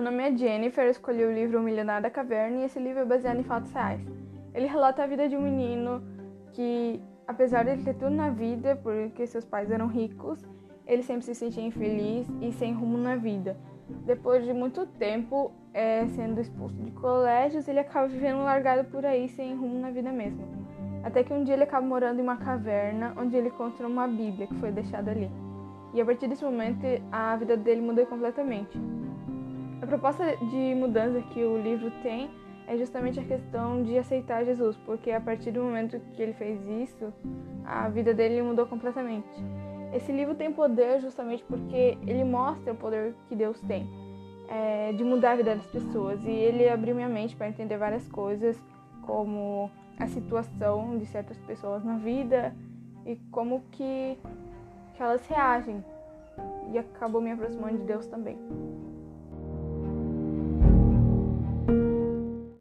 Meu nome é Jennifer, escolhi o livro O Milionário da Caverna e esse livro é baseado em fatos reais. Ele relata a vida de um menino que, apesar de ter tudo na vida, porque seus pais eram ricos, ele sempre se sentia infeliz e sem rumo na vida. Depois de muito tempo é, sendo expulso de colégios, ele acaba vivendo largado por aí, sem rumo na vida mesmo. Até que um dia ele acaba morando em uma caverna, onde ele encontra uma Bíblia que foi deixada ali. E a partir desse momento, a vida dele muda completamente. A proposta de mudança que o livro tem é justamente a questão de aceitar Jesus, porque a partir do momento que ele fez isso, a vida dele mudou completamente. Esse livro tem poder justamente porque ele mostra o poder que Deus tem é, de mudar a vida das pessoas e ele abriu minha mente para entender várias coisas, como a situação de certas pessoas na vida e como que, que elas reagem. E acabou me aproximando de Deus também.